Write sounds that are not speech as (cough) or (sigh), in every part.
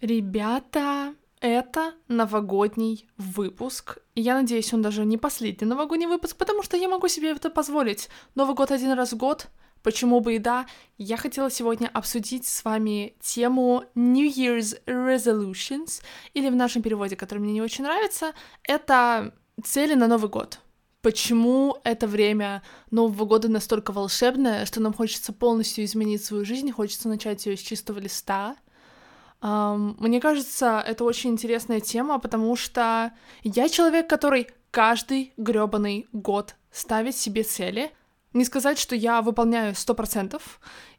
Ребята, это новогодний выпуск. И я надеюсь, он даже не последний новогодний выпуск, потому что я могу себе это позволить. Новый год один раз в год, Почему бы и да, я хотела сегодня обсудить с вами тему New Year's Resolutions, или в нашем переводе, который мне не очень нравится, это цели на Новый год. Почему это время Нового года настолько волшебное, что нам хочется полностью изменить свою жизнь, хочется начать ее с чистого листа, мне кажется, это очень интересная тема, потому что я человек, который каждый грёбаный год ставит себе цели. Не сказать, что я выполняю 100%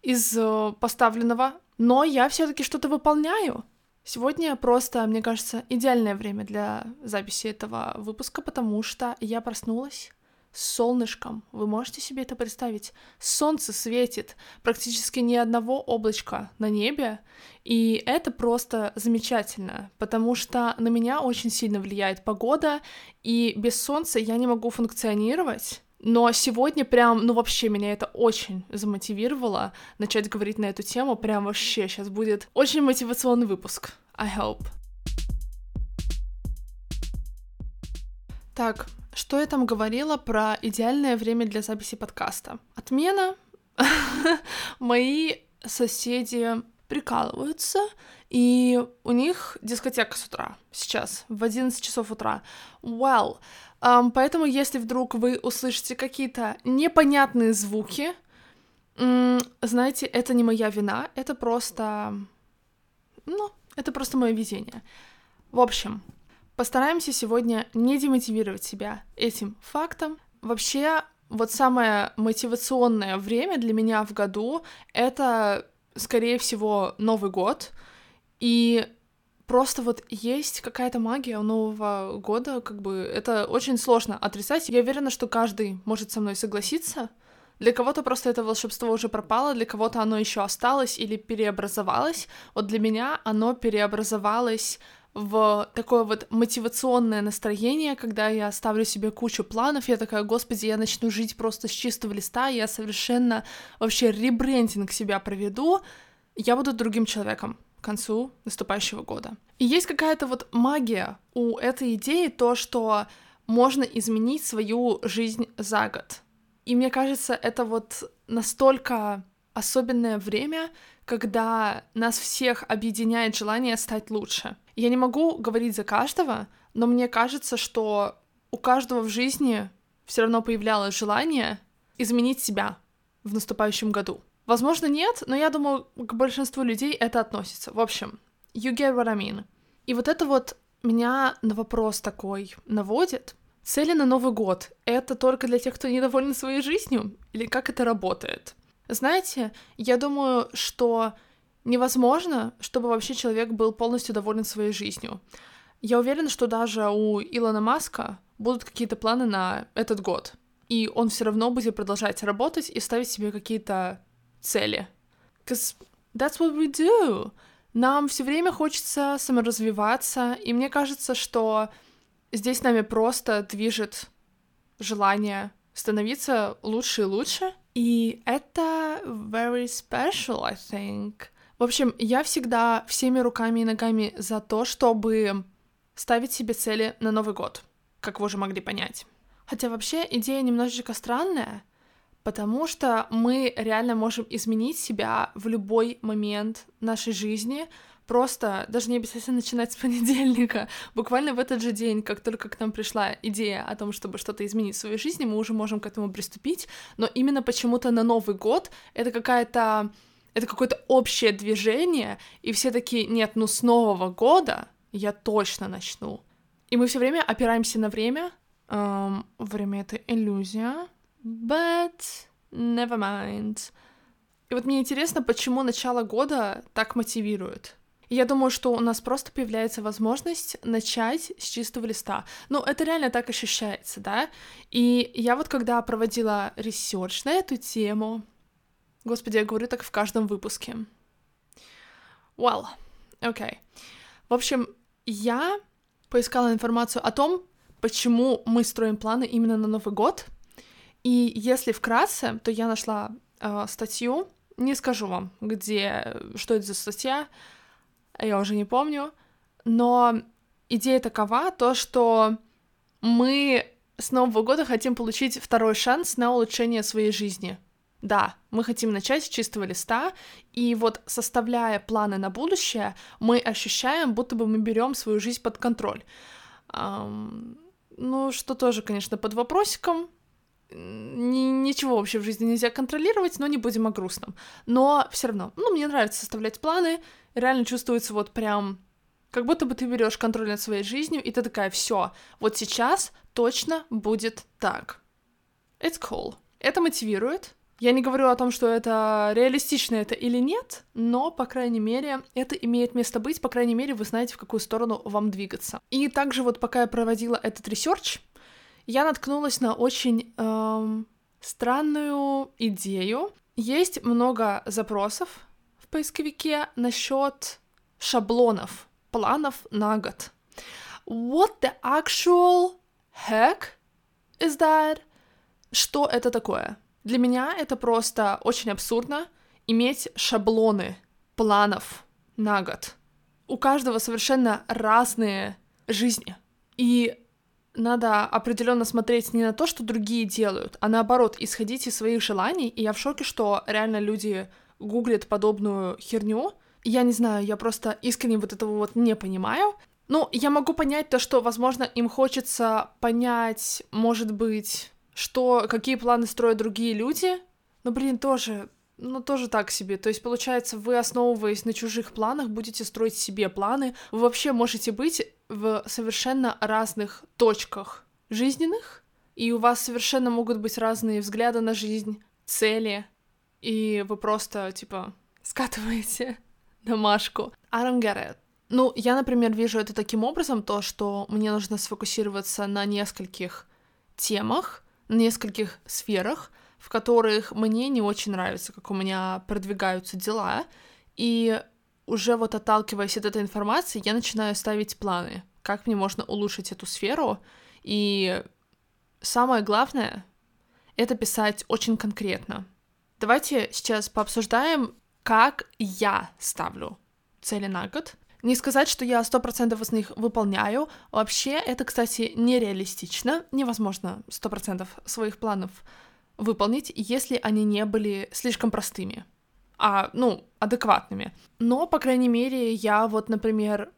из э, поставленного, но я все таки что-то выполняю. Сегодня просто, мне кажется, идеальное время для записи этого выпуска, потому что я проснулась с солнышком. Вы можете себе это представить? Солнце светит, практически ни одного облачка на небе, и это просто замечательно, потому что на меня очень сильно влияет погода, и без солнца я не могу функционировать. Но сегодня прям, ну вообще меня это очень замотивировало начать говорить на эту тему. Прям вообще сейчас будет очень мотивационный выпуск. I hope. Так, что я там говорила про идеальное время для записи подкаста? Отмена. (laughs) Мои соседи прикалываются, и у них дискотека с утра сейчас, в 11 часов утра. Well, um, поэтому если вдруг вы услышите какие-то непонятные звуки, um, знаете, это не моя вина, это просто... Ну, это просто мое везение. В общем, Постараемся сегодня не демотивировать себя этим фактом. Вообще, вот самое мотивационное время для меня в году — это, скорее всего, Новый год. И просто вот есть какая-то магия у Нового года, как бы это очень сложно отрицать. Я уверена, что каждый может со мной согласиться. Для кого-то просто это волшебство уже пропало, для кого-то оно еще осталось или переобразовалось. Вот для меня оно переобразовалось в такое вот мотивационное настроение, когда я ставлю себе кучу планов, я такая, господи, я начну жить просто с чистого листа, я совершенно вообще ребрендинг себя проведу, я буду другим человеком к концу наступающего года. И есть какая-то вот магия у этой идеи, то, что можно изменить свою жизнь за год. И мне кажется, это вот настолько особенное время, когда нас всех объединяет желание стать лучше. Я не могу говорить за каждого, но мне кажется, что у каждого в жизни все равно появлялось желание изменить себя в наступающем году. Возможно, нет, но я думаю, к большинству людей это относится. В общем, you get what I mean. И вот это вот меня на вопрос такой наводит. Цели на Новый год — это только для тех, кто недоволен своей жизнью? Или как это работает? Знаете, я думаю, что невозможно, чтобы вообще человек был полностью доволен своей жизнью. Я уверена, что даже у Илона Маска будут какие-то планы на этот год, и он все равно будет продолжать работать и ставить себе какие-то цели. Because that's what we do. Нам все время хочется саморазвиваться, и мне кажется, что здесь нами просто движет желание становиться лучше и лучше, и это very special, I think. В общем, я всегда всеми руками и ногами за то, чтобы ставить себе цели на Новый год, как вы уже могли понять. Хотя вообще идея немножечко странная, потому что мы реально можем изменить себя в любой момент нашей жизни, просто даже не обязательно начинать с понедельника. Буквально в этот же день, как только к нам пришла идея о том, чтобы что-то изменить в своей жизни, мы уже можем к этому приступить. Но именно почему-то на Новый год это какая-то это какое-то общее движение, и все такие, нет, ну с Нового года я точно начну. И мы все время опираемся на время. Um, время — это иллюзия. But never mind. И вот мне интересно, почему начало года так мотивирует. Я думаю, что у нас просто появляется возможность начать с чистого листа. Ну, это реально так ощущается, да? И я вот когда проводила research на эту тему, господи, я говорю так в каждом выпуске. Well, okay. В общем, я поискала информацию о том, почему мы строим планы именно на Новый год. И если вкратце, то я нашла э, статью, не скажу вам, где, что это за статья, я уже не помню, но идея такова, то, что мы с Нового года хотим получить второй шанс на улучшение своей жизни. Да, мы хотим начать с чистого листа, и вот составляя планы на будущее, мы ощущаем, будто бы мы берем свою жизнь под контроль. Эм, ну, что тоже, конечно, под вопросиком. Ни, ничего вообще в жизни нельзя контролировать, но не будем о грустном. Но все равно, ну, мне нравится составлять планы, реально чувствуется вот прям как будто бы ты берешь контроль над своей жизнью, и ты такая, все, вот сейчас точно будет так. It's cool. Это мотивирует. Я не говорю о том, что это реалистично это или нет, но, по крайней мере, это имеет место быть, по крайней мере, вы знаете, в какую сторону вам двигаться. И также вот пока я проводила этот research, я наткнулась на очень эм, странную идею. Есть много запросов в поисковике насчет шаблонов планов на год. What the actual heck is that? Что это такое? Для меня это просто очень абсурдно иметь шаблоны планов на год. У каждого совершенно разные жизни. И надо определенно смотреть не на то, что другие делают, а наоборот, исходить из своих желаний. И я в шоке, что реально люди гуглят подобную херню, я не знаю, я просто искренне вот этого вот не понимаю. Ну, я могу понять то, что, возможно, им хочется понять, может быть, что, какие планы строят другие люди. Но, блин, тоже, ну, тоже так себе. То есть, получается, вы, основываясь на чужих планах, будете строить себе планы. Вы вообще можете быть в совершенно разных точках жизненных, и у вас совершенно могут быть разные взгляды на жизнь, цели, и вы просто, типа, скатываете (laughs) домашку. It. Ну, я, например, вижу это таким образом, то, что мне нужно сфокусироваться на нескольких темах, на нескольких сферах, в которых мне не очень нравится, как у меня продвигаются дела, и уже вот отталкиваясь от этой информации, я начинаю ставить планы, как мне можно улучшить эту сферу, и самое главное — это писать очень конкретно. Давайте сейчас пообсуждаем как я ставлю цели на год. Не сказать, что я сто процентов из них выполняю. Вообще, это, кстати, нереалистично. Невозможно сто процентов своих планов выполнить, если они не были слишком простыми, а, ну, адекватными. Но, по крайней мере, я вот, например,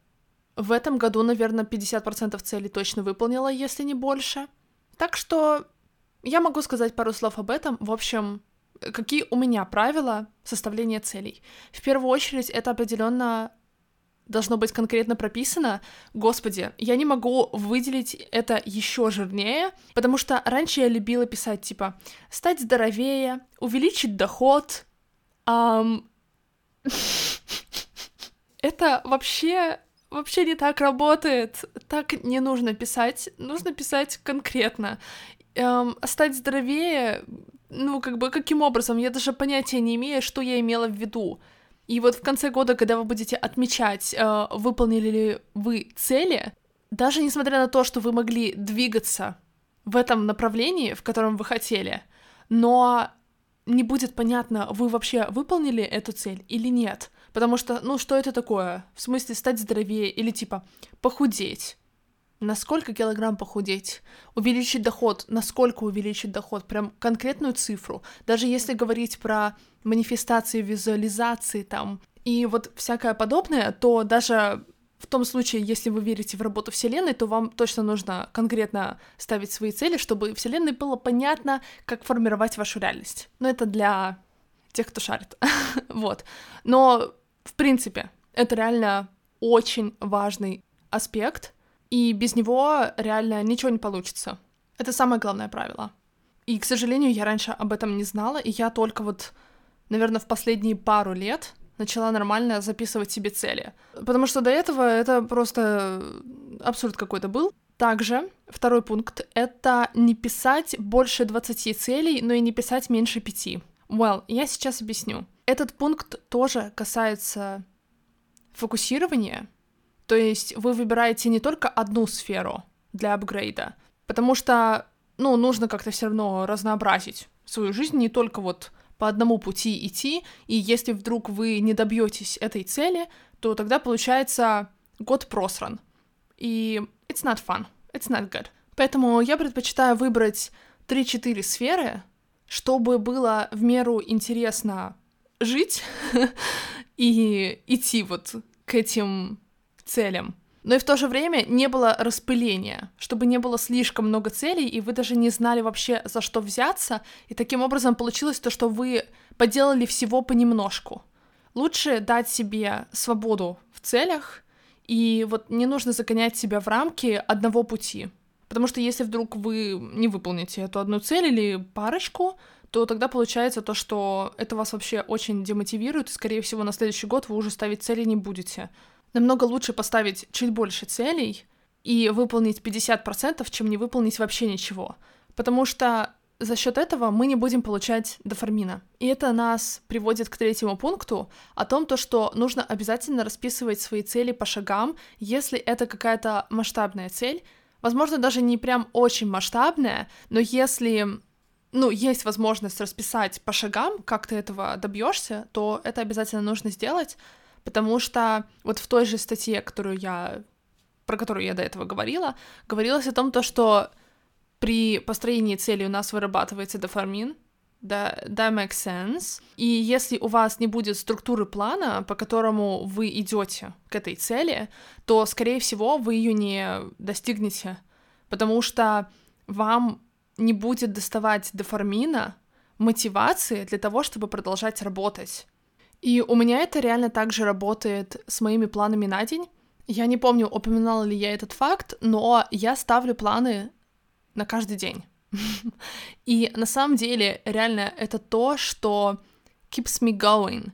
в этом году, наверное, 50% целей точно выполнила, если не больше. Так что я могу сказать пару слов об этом. В общем, какие у меня правила составления целей? В первую очередь, это определенно должно быть конкретно прописано. Господи, я не могу выделить это еще жирнее, потому что раньше я любила писать типа стать здоровее, увеличить доход. Um... это вообще вообще не так работает. Так не нужно писать. Нужно писать конкретно. Эм, стать здоровее ну, как бы, каким образом? Я даже понятия не имею, что я имела в виду. И вот в конце года, когда вы будете отмечать, э, выполнили ли вы цели, даже несмотря на то, что вы могли двигаться в этом направлении, в котором вы хотели, но не будет понятно, вы вообще выполнили эту цель или нет. Потому что, ну, что это такое? В смысле, стать здоровее или типа похудеть? на сколько килограмм похудеть, увеличить доход, насколько увеличить доход, прям конкретную цифру. Даже если говорить про манифестации, визуализации там и вот всякое подобное, то даже в том случае, если вы верите в работу Вселенной, то вам точно нужно конкретно ставить свои цели, чтобы Вселенной было понятно, как формировать вашу реальность. Но это для тех, кто шарит. (laughs) вот. Но, в принципе, это реально очень важный аспект, и без него реально ничего не получится. Это самое главное правило. И, к сожалению, я раньше об этом не знала, и я только вот, наверное, в последние пару лет начала нормально записывать себе цели. Потому что до этого это просто абсурд какой-то был. Также второй пункт — это не писать больше 20 целей, но и не писать меньше пяти. Well, я сейчас объясню. Этот пункт тоже касается фокусирования, то есть вы выбираете не только одну сферу для апгрейда, потому что, ну, нужно как-то все равно разнообразить свою жизнь, не только вот по одному пути идти, и если вдруг вы не добьетесь этой цели, то тогда получается год просран. И it's not fun, it's not good. Поэтому я предпочитаю выбрать 3-4 сферы, чтобы было в меру интересно жить (laughs) и идти вот к этим целям. Но и в то же время не было распыления, чтобы не было слишком много целей, и вы даже не знали вообще, за что взяться, и таким образом получилось то, что вы поделали всего понемножку. Лучше дать себе свободу в целях, и вот не нужно загонять себя в рамки одного пути. Потому что если вдруг вы не выполните эту одну цель или парочку, то тогда получается то, что это вас вообще очень демотивирует, и, скорее всего, на следующий год вы уже ставить цели не будете. Намного лучше поставить чуть больше целей и выполнить 50%, чем не выполнить вообще ничего. Потому что за счет этого мы не будем получать дофамина. И это нас приводит к третьему пункту о том, то, что нужно обязательно расписывать свои цели по шагам, если это какая-то масштабная цель. Возможно, даже не прям очень масштабная, но если ну, есть возможность расписать по шагам, как ты этого добьешься, то это обязательно нужно сделать, потому что вот в той же статье, которую я, про которую я до этого говорила, говорилось о том, то, что при построении цели у нас вырабатывается дофамин, да, that makes sense. И если у вас не будет структуры плана, по которому вы идете к этой цели, то, скорее всего, вы ее не достигнете, потому что вам не будет доставать дофамина, мотивации для того, чтобы продолжать работать. И у меня это реально также работает с моими планами на день. Я не помню, упоминала ли я этот факт, но я ставлю планы на каждый день. (laughs) И на самом деле, реально, это то, что keeps me going,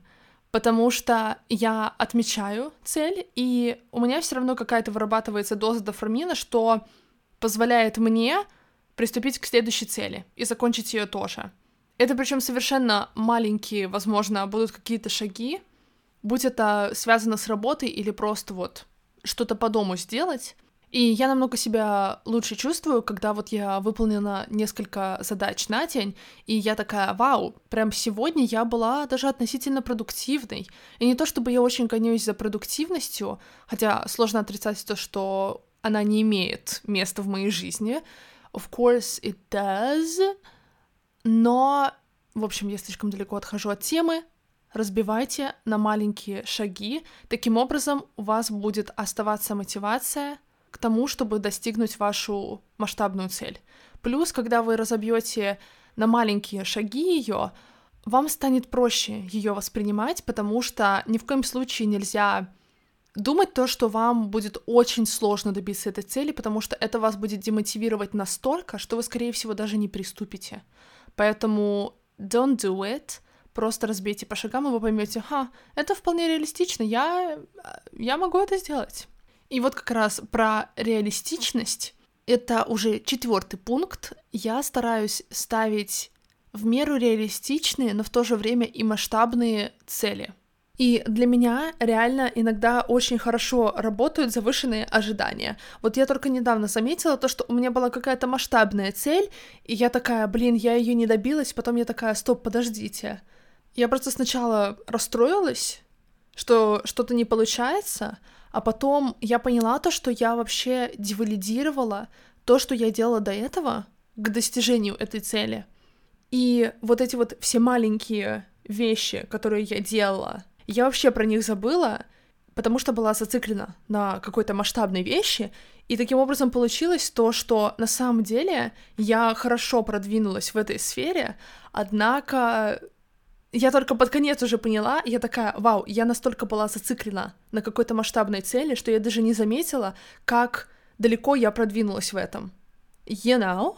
потому что я отмечаю цель, и у меня все равно какая-то вырабатывается доза дофамина, что позволяет мне приступить к следующей цели и закончить ее тоже. Это причем совершенно маленькие, возможно, будут какие-то шаги, будь это связано с работой или просто вот что-то по дому сделать, и я намного себя лучше чувствую, когда вот я выполнила несколько задач на день, и я такая, вау, прям сегодня я была даже относительно продуктивной. И не то чтобы я очень гонюсь за продуктивностью, хотя сложно отрицать то, что она не имеет места в моей жизни. Of course it does. Но, в общем, я слишком далеко отхожу от темы. Разбивайте на маленькие шаги. Таким образом, у вас будет оставаться мотивация — к тому, чтобы достигнуть вашу масштабную цель. Плюс, когда вы разобьете на маленькие шаги ее, вам станет проще ее воспринимать, потому что ни в коем случае нельзя думать то, что вам будет очень сложно добиться этой цели, потому что это вас будет демотивировать настолько, что вы, скорее всего, даже не приступите. Поэтому don't do it, просто разбейте по шагам, и вы поймете, ха, это вполне реалистично, я, я могу это сделать. И вот как раз про реалистичность, это уже четвертый пункт. Я стараюсь ставить в меру реалистичные, но в то же время и масштабные цели. И для меня реально иногда очень хорошо работают завышенные ожидания. Вот я только недавно заметила то, что у меня была какая-то масштабная цель, и я такая, блин, я ее не добилась, потом я такая, стоп, подождите. Я просто сначала расстроилась, что что-то не получается, а потом я поняла то, что я вообще девалидировала то, что я делала до этого к достижению этой цели. И вот эти вот все маленькие вещи, которые я делала, я вообще про них забыла, потому что была зациклена на какой-то масштабной вещи, и таким образом получилось то, что на самом деле я хорошо продвинулась в этой сфере, однако я только под конец уже поняла, я такая, вау, я настолько была зациклена на какой-то масштабной цели, что я даже не заметила, как далеко я продвинулась в этом. You know?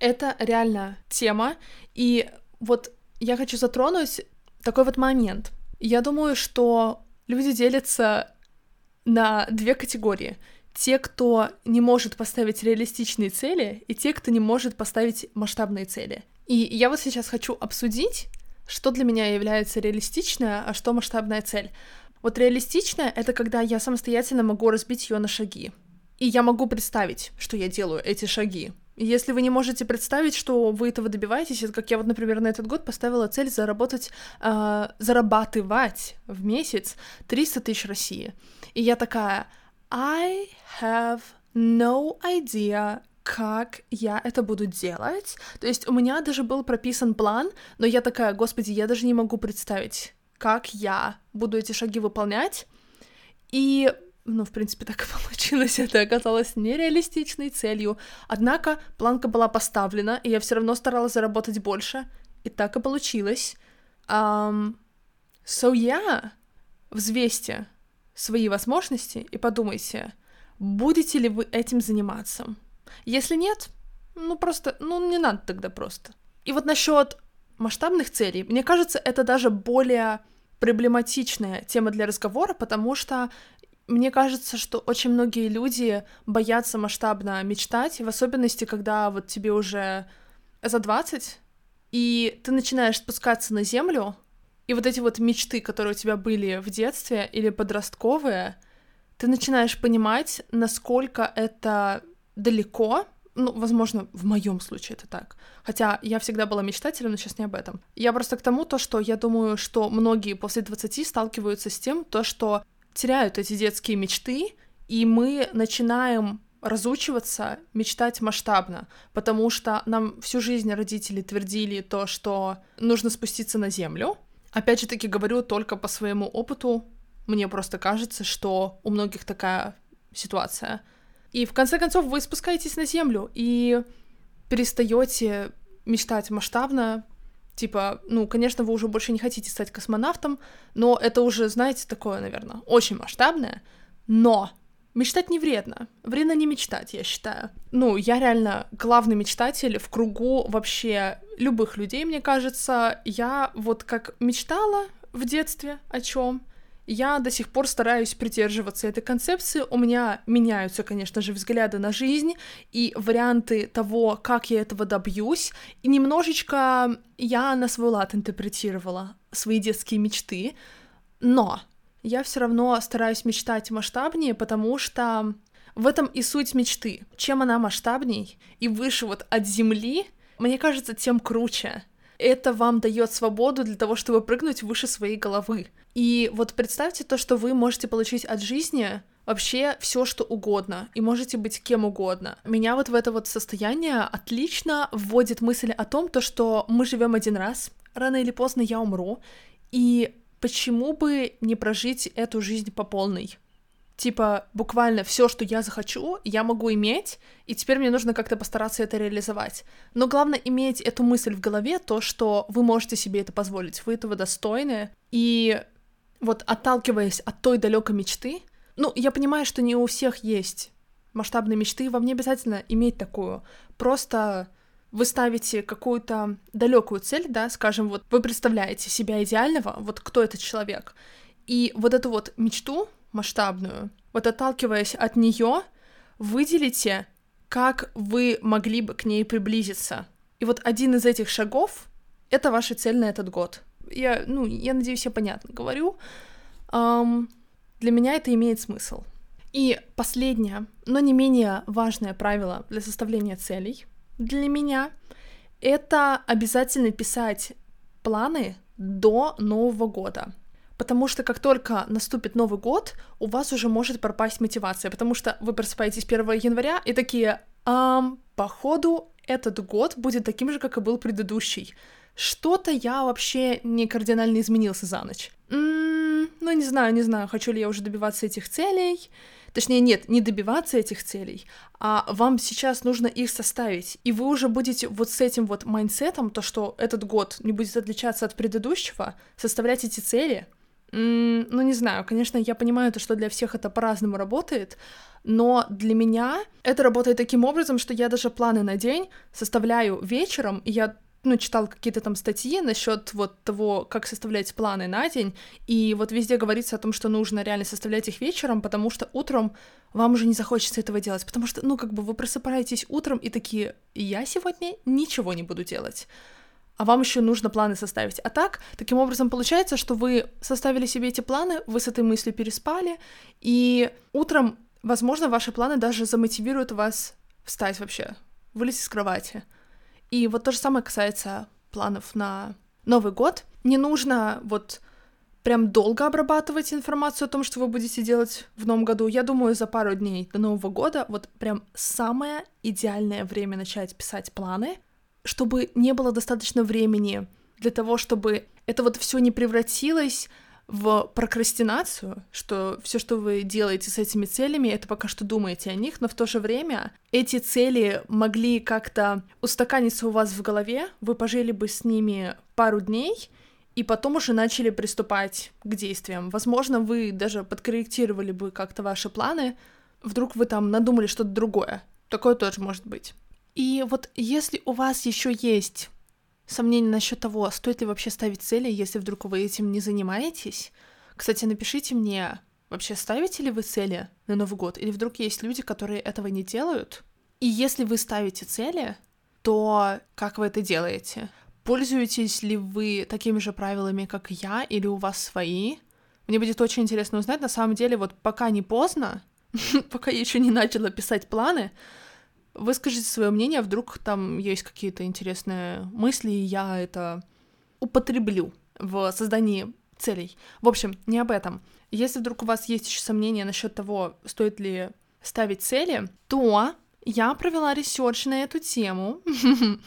Это реально тема, и вот я хочу затронуть такой вот момент. Я думаю, что люди делятся на две категории. Те, кто не может поставить реалистичные цели, и те, кто не может поставить масштабные цели. И я вот сейчас хочу обсудить что для меня является реалистичная, а что масштабная цель. Вот реалистичная — это когда я самостоятельно могу разбить ее на шаги. И я могу представить, что я делаю эти шаги. Если вы не можете представить, что вы этого добиваетесь, это как я вот, например, на этот год поставила цель заработать, э, зарабатывать в месяц 300 тысяч России. И я такая, I have no idea, как я это буду делать. То есть у меня даже был прописан план, но я такая, господи, я даже не могу представить, как я буду эти шаги выполнять. И ну, в принципе, так и (laughs) получилось. Это оказалось нереалистичной целью. Однако планка была поставлена, и я все равно старалась заработать больше. И так и получилось. Um, so yeah, взвесьте свои возможности и подумайте, будете ли вы этим заниматься. Если нет, ну просто, ну не надо тогда просто. И вот насчет масштабных целей, мне кажется, это даже более проблематичная тема для разговора, потому что мне кажется, что очень многие люди боятся масштабно мечтать, в особенности, когда вот тебе уже за 20, и ты начинаешь спускаться на землю, и вот эти вот мечты, которые у тебя были в детстве или подростковые, ты начинаешь понимать, насколько это далеко, ну, возможно, в моем случае это так. Хотя я всегда была мечтателем, но сейчас не об этом. Я просто к тому, то, что я думаю, что многие после 20 сталкиваются с тем, то, что теряют эти детские мечты, и мы начинаем разучиваться, мечтать масштабно, потому что нам всю жизнь родители твердили то, что нужно спуститься на землю. Опять же таки говорю только по своему опыту, мне просто кажется, что у многих такая ситуация. И в конце концов вы спускаетесь на землю и перестаете мечтать масштабно, Типа, ну, конечно, вы уже больше не хотите стать космонавтом, но это уже, знаете, такое, наверное, очень масштабное. Но мечтать не вредно. Вредно не мечтать, я считаю. Ну, я реально главный мечтатель в кругу вообще любых людей, мне кажется. Я вот как мечтала в детстве о чем, я до сих пор стараюсь придерживаться этой концепции. У меня меняются, конечно же, взгляды на жизнь и варианты того, как я этого добьюсь. И немножечко я на свой лад интерпретировала свои детские мечты. Но я все равно стараюсь мечтать масштабнее, потому что в этом и суть мечты. Чем она масштабней и выше вот от земли, мне кажется, тем круче это вам дает свободу для того, чтобы прыгнуть выше своей головы. И вот представьте то, что вы можете получить от жизни вообще все, что угодно, и можете быть кем угодно. Меня вот в это вот состояние отлично вводит мысль о том, то, что мы живем один раз, рано или поздно я умру, и почему бы не прожить эту жизнь по полной? Типа буквально все, что я захочу, я могу иметь, и теперь мне нужно как-то постараться это реализовать. Но главное иметь эту мысль в голове, то, что вы можете себе это позволить, вы этого достойны, и вот отталкиваясь от той далекой мечты, ну, я понимаю, что не у всех есть масштабные мечты, вам не обязательно иметь такую, просто вы ставите какую-то далекую цель, да, скажем, вот вы представляете себя идеального, вот кто этот человек, и вот эту вот мечту масштабную. Вот отталкиваясь от нее, выделите, как вы могли бы к ней приблизиться. И вот один из этих шагов — это ваша цель на этот год. Я, ну, я надеюсь, я понятно говорю. Um, для меня это имеет смысл. И последнее, но не менее важное правило для составления целей для меня — это обязательно писать планы до Нового года. Потому что как только наступит Новый год, у вас уже может пропасть мотивация, потому что вы просыпаетесь 1 января и такие, эм, походу этот год будет таким же, как и был предыдущий. Что-то я вообще не кардинально изменился за ночь. М-м, ну, не знаю, не знаю, хочу ли я уже добиваться этих целей. Точнее, нет, не добиваться этих целей, а вам сейчас нужно их составить. И вы уже будете вот с этим вот mindset ом, то, что этот год не будет отличаться от предыдущего, составлять эти цели, ну, не знаю, конечно, я понимаю то, что для всех это по-разному работает, но для меня это работает таким образом, что я даже планы на день составляю вечером, и я ну, читал какие-то там статьи насчет вот того, как составлять планы на день, и вот везде говорится о том, что нужно реально составлять их вечером, потому что утром вам уже не захочется этого делать, потому что, ну, как бы вы просыпаетесь утром и такие, я сегодня ничего не буду делать а вам еще нужно планы составить. А так, таким образом получается, что вы составили себе эти планы, вы с этой мыслью переспали, и утром, возможно, ваши планы даже замотивируют вас встать вообще вылезть из кровати. И вот то же самое касается планов на Новый год. Не нужно вот прям долго обрабатывать информацию о том, что вы будете делать в новом году. Я думаю, за пару дней до Нового года вот прям самое идеальное время начать писать планы, чтобы не было достаточно времени для того, чтобы это вот все не превратилось в прокрастинацию, что все, что вы делаете с этими целями, это пока что думаете о них, но в то же время эти цели могли как-то устаканиться у вас в голове, вы пожили бы с ними пару дней, и потом уже начали приступать к действиям. Возможно, вы даже подкорректировали бы как-то ваши планы, вдруг вы там надумали что-то другое. Такое тоже может быть. И вот если у вас еще есть сомнения насчет того, стоит ли вообще ставить цели, если вдруг вы этим не занимаетесь, кстати, напишите мне, вообще ставите ли вы цели на Новый год, или вдруг есть люди, которые этого не делают. И если вы ставите цели, то как вы это делаете? Пользуетесь ли вы такими же правилами, как я, или у вас свои? Мне будет очень интересно узнать. На самом деле, вот пока не поздно, (laughs) пока я еще не начала писать планы, выскажите свое мнение, вдруг там есть какие-то интересные мысли, и я это употреблю в создании целей. В общем, не об этом. Если вдруг у вас есть еще сомнения насчет того, стоит ли ставить цели, то я провела research на эту тему, (laughs)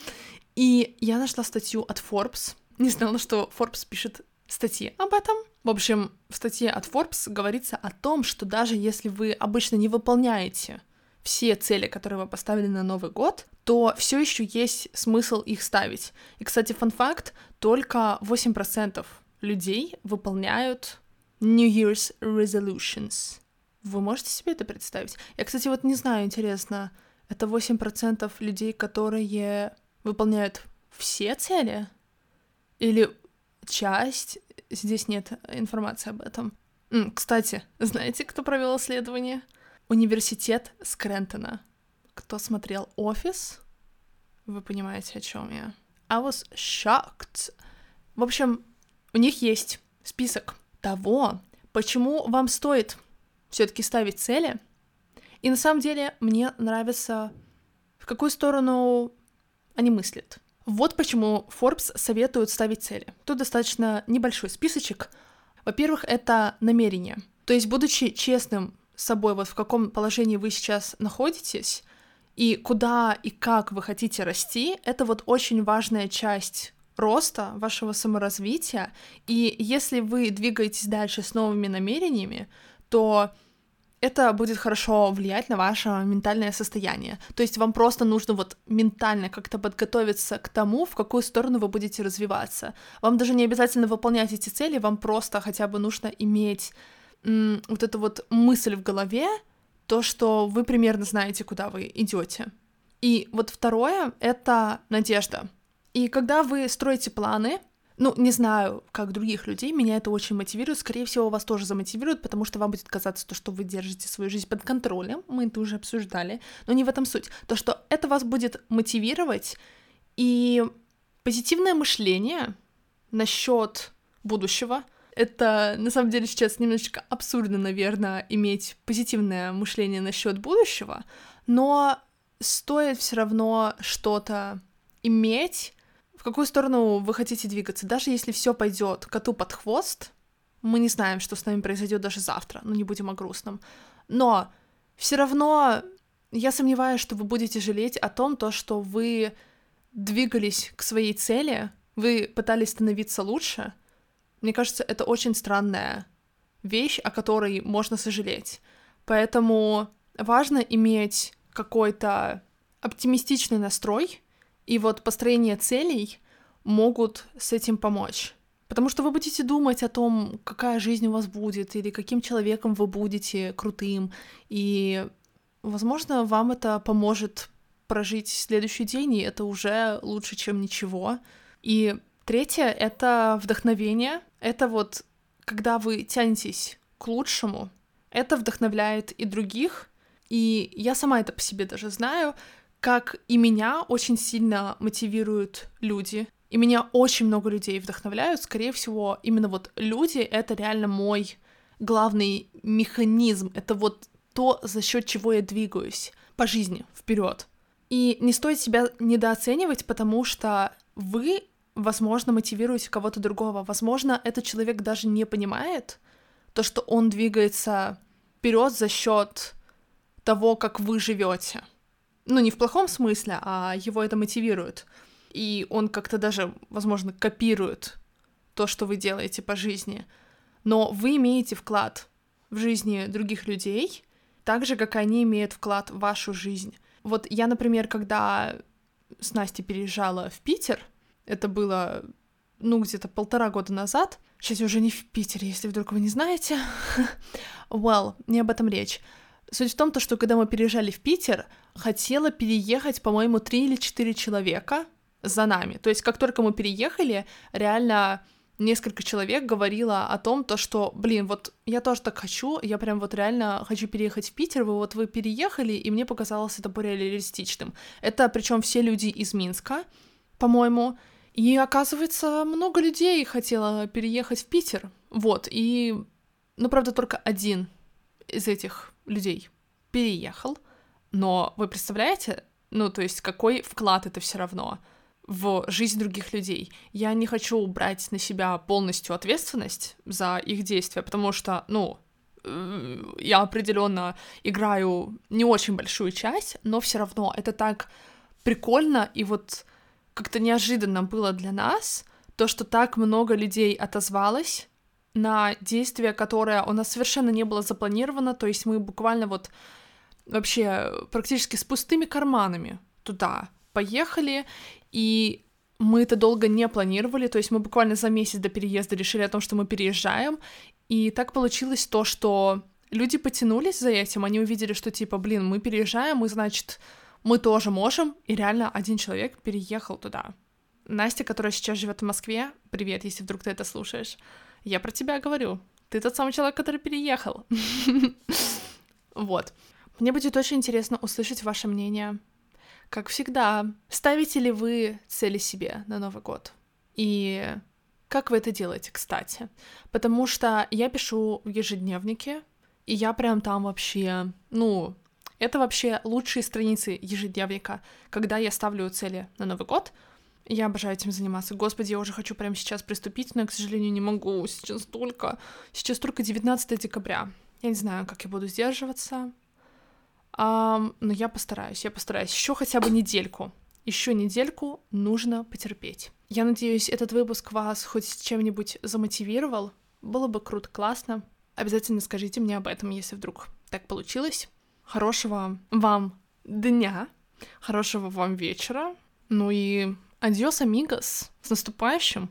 И я нашла статью от Forbes. Не знала, что Forbes пишет статьи об этом. В общем, в статье от Forbes говорится о том, что даже если вы обычно не выполняете все цели, которые вы поставили на Новый год, то все еще есть смысл их ставить. И, кстати, fun fact, только 8% людей выполняют New Year's resolutions. Вы можете себе это представить? Я, кстати, вот не знаю, интересно, это 8% людей, которые выполняют все цели? Или часть? Здесь нет информации об этом. Кстати, знаете, кто провел исследование? Университет Скрентона. Кто смотрел «Офис»? Вы понимаете, о чем я. I was shocked. В общем, у них есть список того, почему вам стоит все-таки ставить цели. И на самом деле мне нравится, в какую сторону они мыслят. Вот почему Forbes советует ставить цели. Тут достаточно небольшой списочек. Во-первых, это намерение. То есть, будучи честным собой, вот в каком положении вы сейчас находитесь, и куда и как вы хотите расти, это вот очень важная часть роста, вашего саморазвития. И если вы двигаетесь дальше с новыми намерениями, то это будет хорошо влиять на ваше ментальное состояние. То есть вам просто нужно вот ментально как-то подготовиться к тому, в какую сторону вы будете развиваться. Вам даже не обязательно выполнять эти цели, вам просто хотя бы нужно иметь вот эту вот мысль в голове, то, что вы примерно знаете, куда вы идете. И вот второе — это надежда. И когда вы строите планы, ну, не знаю, как других людей, меня это очень мотивирует. Скорее всего, вас тоже замотивирует, потому что вам будет казаться то, что вы держите свою жизнь под контролем. Мы это уже обсуждали. Но не в этом суть. То, что это вас будет мотивировать. И позитивное мышление насчет будущего. Это на самом деле сейчас немножечко абсурдно, наверное, иметь позитивное мышление насчет будущего, но стоит все равно что-то иметь в какую сторону вы хотите двигаться. Даже если все пойдет коту под хвост, мы не знаем, что с нами произойдет даже завтра, ну не будем о грустном. Но все равно я сомневаюсь, что вы будете жалеть о том, то, что вы двигались к своей цели, вы пытались становиться лучше. Мне кажется, это очень странная вещь, о которой можно сожалеть. Поэтому важно иметь какой-то оптимистичный настрой, и вот построение целей могут с этим помочь. Потому что вы будете думать о том, какая жизнь у вас будет, или каким человеком вы будете крутым. И, возможно, вам это поможет прожить следующий день, и это уже лучше, чем ничего. И третье — это вдохновение. Это вот когда вы тянетесь к лучшему, это вдохновляет и других. И я сама это по себе даже знаю как и меня очень сильно мотивируют люди. И меня очень много людей вдохновляют. Скорее всего, именно вот люди — это реально мой главный механизм. Это вот то, за счет чего я двигаюсь по жизни вперед. И не стоит себя недооценивать, потому что вы, возможно, мотивируете кого-то другого. Возможно, этот человек даже не понимает то, что он двигается вперед за счет того, как вы живете. Ну, не в плохом смысле, а его это мотивирует. И он как-то даже, возможно, копирует то, что вы делаете по жизни. Но вы имеете вклад в жизни других людей, так же, как они имеют вклад в вашу жизнь. Вот я, например, когда с Настей переезжала в Питер, это было, ну, где-то полтора года назад, сейчас я уже не в Питере, если вдруг вы не знаете, (laughs) well, не об этом речь. Суть в том, то, что когда мы переезжали в Питер, хотела переехать, по-моему, три или четыре человека за нами. То есть, как только мы переехали, реально несколько человек говорило о том, то, что, блин, вот я тоже так хочу, я прям вот реально хочу переехать в Питер, вы вот вы переехали, и мне показалось это более реалистичным. Это причем все люди из Минска, по-моему, и оказывается, много людей хотело переехать в Питер, вот, и, ну, правда, только один из этих людей переехал, но вы представляете, ну, то есть какой вклад это все равно — в жизнь других людей. Я не хочу брать на себя полностью ответственность за их действия, потому что, ну, э, я определенно играю не очень большую часть, но все равно это так прикольно и вот как-то неожиданно было для нас то, что так много людей отозвалось на действие, которое у нас совершенно не было запланировано, то есть мы буквально вот вообще практически с пустыми карманами туда поехали, и мы это долго не планировали, то есть мы буквально за месяц до переезда решили о том, что мы переезжаем, и так получилось то, что люди потянулись за этим, они увидели, что типа, блин, мы переезжаем, мы, значит, мы тоже можем, и реально один человек переехал туда. Настя, которая сейчас живет в Москве, привет, если вдруг ты это слушаешь, я про тебя говорю. Ты тот самый человек, который переехал. (laughs) Вот. Мне будет очень интересно услышать ваше мнение как всегда, ставите ли вы цели себе на Новый год? И как вы это делаете, кстати? Потому что я пишу в ежедневнике, и я прям там вообще, ну, это вообще лучшие страницы ежедневника, когда я ставлю цели на Новый год. Я обожаю этим заниматься. Господи, я уже хочу прямо сейчас приступить, но к сожалению, не могу. Сейчас только... Сейчас только 19 декабря. Я не знаю, как я буду сдерживаться. Um, но я постараюсь, я постараюсь. Еще хотя бы недельку. Еще недельку нужно потерпеть. Я надеюсь, этот выпуск вас хоть чем-нибудь замотивировал. Было бы круто, классно. Обязательно скажите мне об этом, если вдруг так получилось. Хорошего вам дня, хорошего вам вечера. Ну и адьос, амигос. С наступающим!